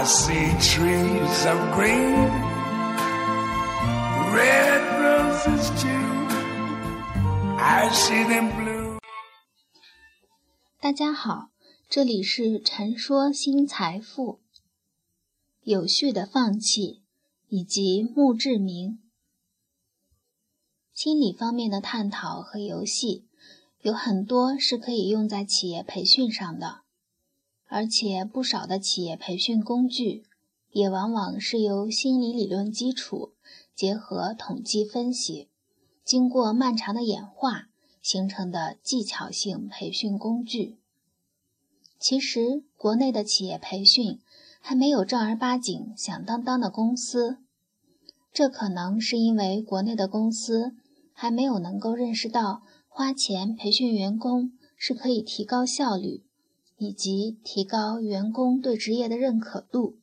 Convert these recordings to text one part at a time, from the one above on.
I see trees of green, red roses too. I see them blue. 大家好，这里是陈说新财富，有序的放弃以及墓志铭。心理方面的探讨和游戏有很多是可以用在企业培训上的。而且不少的企业培训工具，也往往是由心理理论基础结合统计分析，经过漫长的演化形成的技巧性培训工具。其实，国内的企业培训还没有正儿八经、响当当的公司，这可能是因为国内的公司还没有能够认识到花钱培训员工是可以提高效率。以及提高员工对职业的认可度，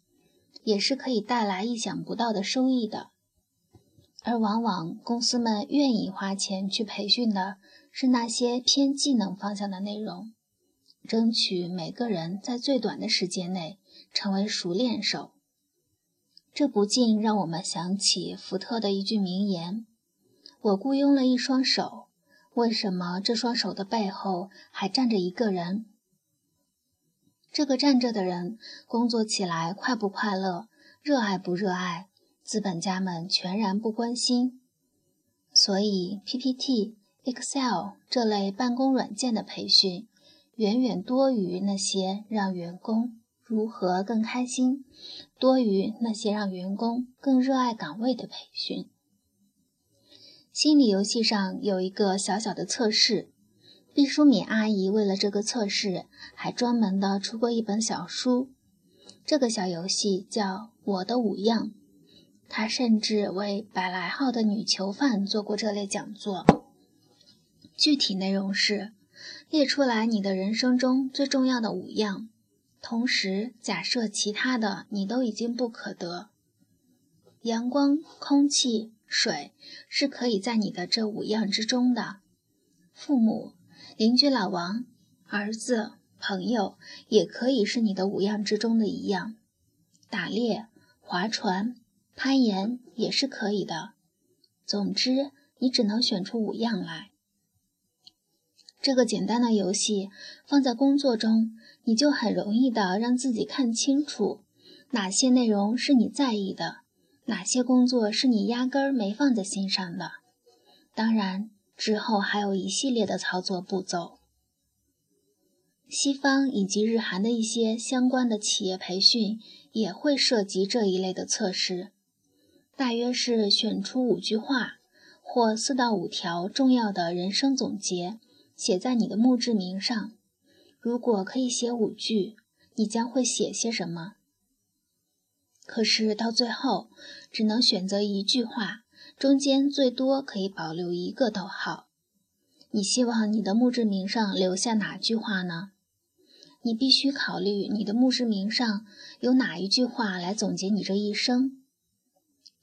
也是可以带来意想不到的收益的。而往往公司们愿意花钱去培训的是那些偏技能方向的内容，争取每个人在最短的时间内成为熟练手。这不禁让我们想起福特的一句名言：“我雇佣了一双手，为什么这双手的背后还站着一个人？”这个站着的人工作起来快不快乐，热爱不热爱，资本家们全然不关心。所以，PPT、Excel 这类办公软件的培训，远远多于那些让员工如何更开心，多于那些让员工更热爱岗位的培训。心理游戏上有一个小小的测试。毕淑敏阿姨为了这个测试，还专门的出过一本小书。这个小游戏叫《我的五样》，她甚至为百来号的女囚犯做过这类讲座。具体内容是：列出来你的人生中最重要的五样，同时假设其他的你都已经不可得。阳光、空气、水是可以在你的这五样之中的。父母。邻居老王、儿子、朋友也可以是你的五样之中的一样。打猎、划船、攀岩也是可以的。总之，你只能选出五样来。这个简单的游戏放在工作中，你就很容易的让自己看清楚哪些内容是你在意的，哪些工作是你压根儿没放在心上的。当然。之后还有一系列的操作步骤。西方以及日韩的一些相关的企业培训也会涉及这一类的测试，大约是选出五句话或四到五条重要的人生总结，写在你的墓志铭上。如果可以写五句，你将会写些什么？可是到最后只能选择一句话。中间最多可以保留一个逗号。你希望你的墓志铭上留下哪句话呢？你必须考虑你的墓志铭上有哪一句话来总结你这一生。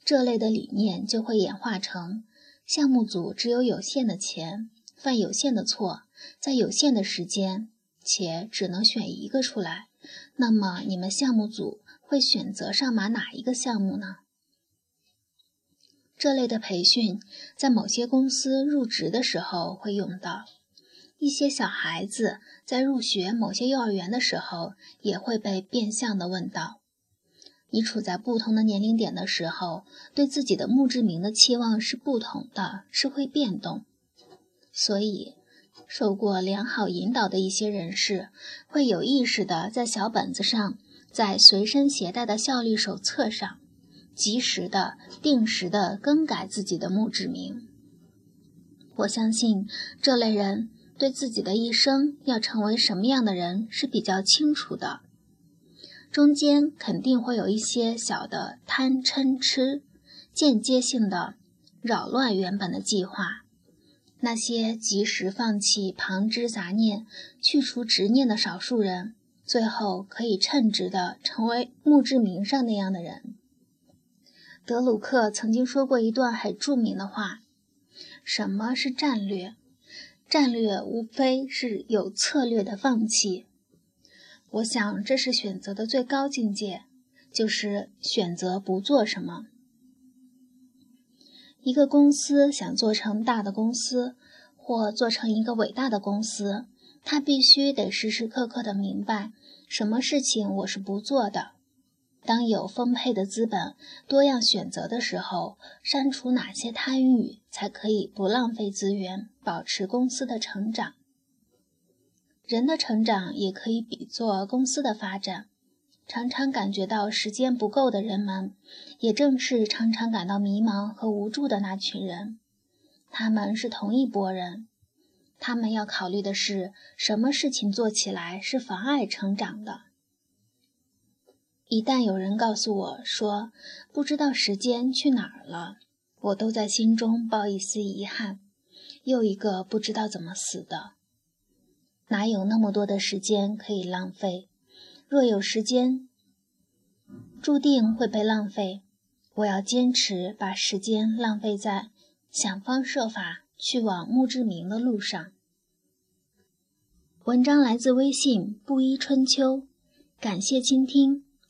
这类的理念就会演化成：项目组只有有限的钱，犯有限的错，在有限的时间，且只能选一个出来。那么你们项目组会选择上马哪一个项目呢？这类的培训在某些公司入职的时候会用到，一些小孩子在入学某些幼儿园的时候也会被变相的问到。你处在不同的年龄点的时候，对自己的墓志铭的期望是不同的，是会变动。所以，受过良好引导的一些人士会有意识的在小本子上，在随身携带的效率手册上。及时的、定时的更改自己的墓志铭。我相信这类人对自己的一生要成为什么样的人是比较清楚的。中间肯定会有一些小的贪嗔痴，间接性的扰乱原本的计划。那些及时放弃旁枝杂念、去除执念的少数人，最后可以称职的成为墓志铭上那样的人。德鲁克曾经说过一段很著名的话：“什么是战略？战略无非是有策略的放弃。我想这是选择的最高境界，就是选择不做什么。一个公司想做成大的公司，或做成一个伟大的公司，他必须得时时刻刻的明白，什么事情我是不做的。当有丰沛的资本、多样选择的时候，删除哪些贪欲，才可以不浪费资源，保持公司的成长？人的成长也可以比作公司的发展。常常感觉到时间不够的人们，也正是常常感到迷茫和无助的那群人。他们是同一拨人，他们要考虑的是什么事情做起来是妨碍成长的。一旦有人告诉我说不知道时间去哪儿了，我都在心中抱一丝遗憾。又一个不知道怎么死的，哪有那么多的时间可以浪费？若有时间，注定会被浪费。我要坚持把时间浪费在想方设法去往墓志铭的路上。文章来自微信布衣春秋，感谢倾听，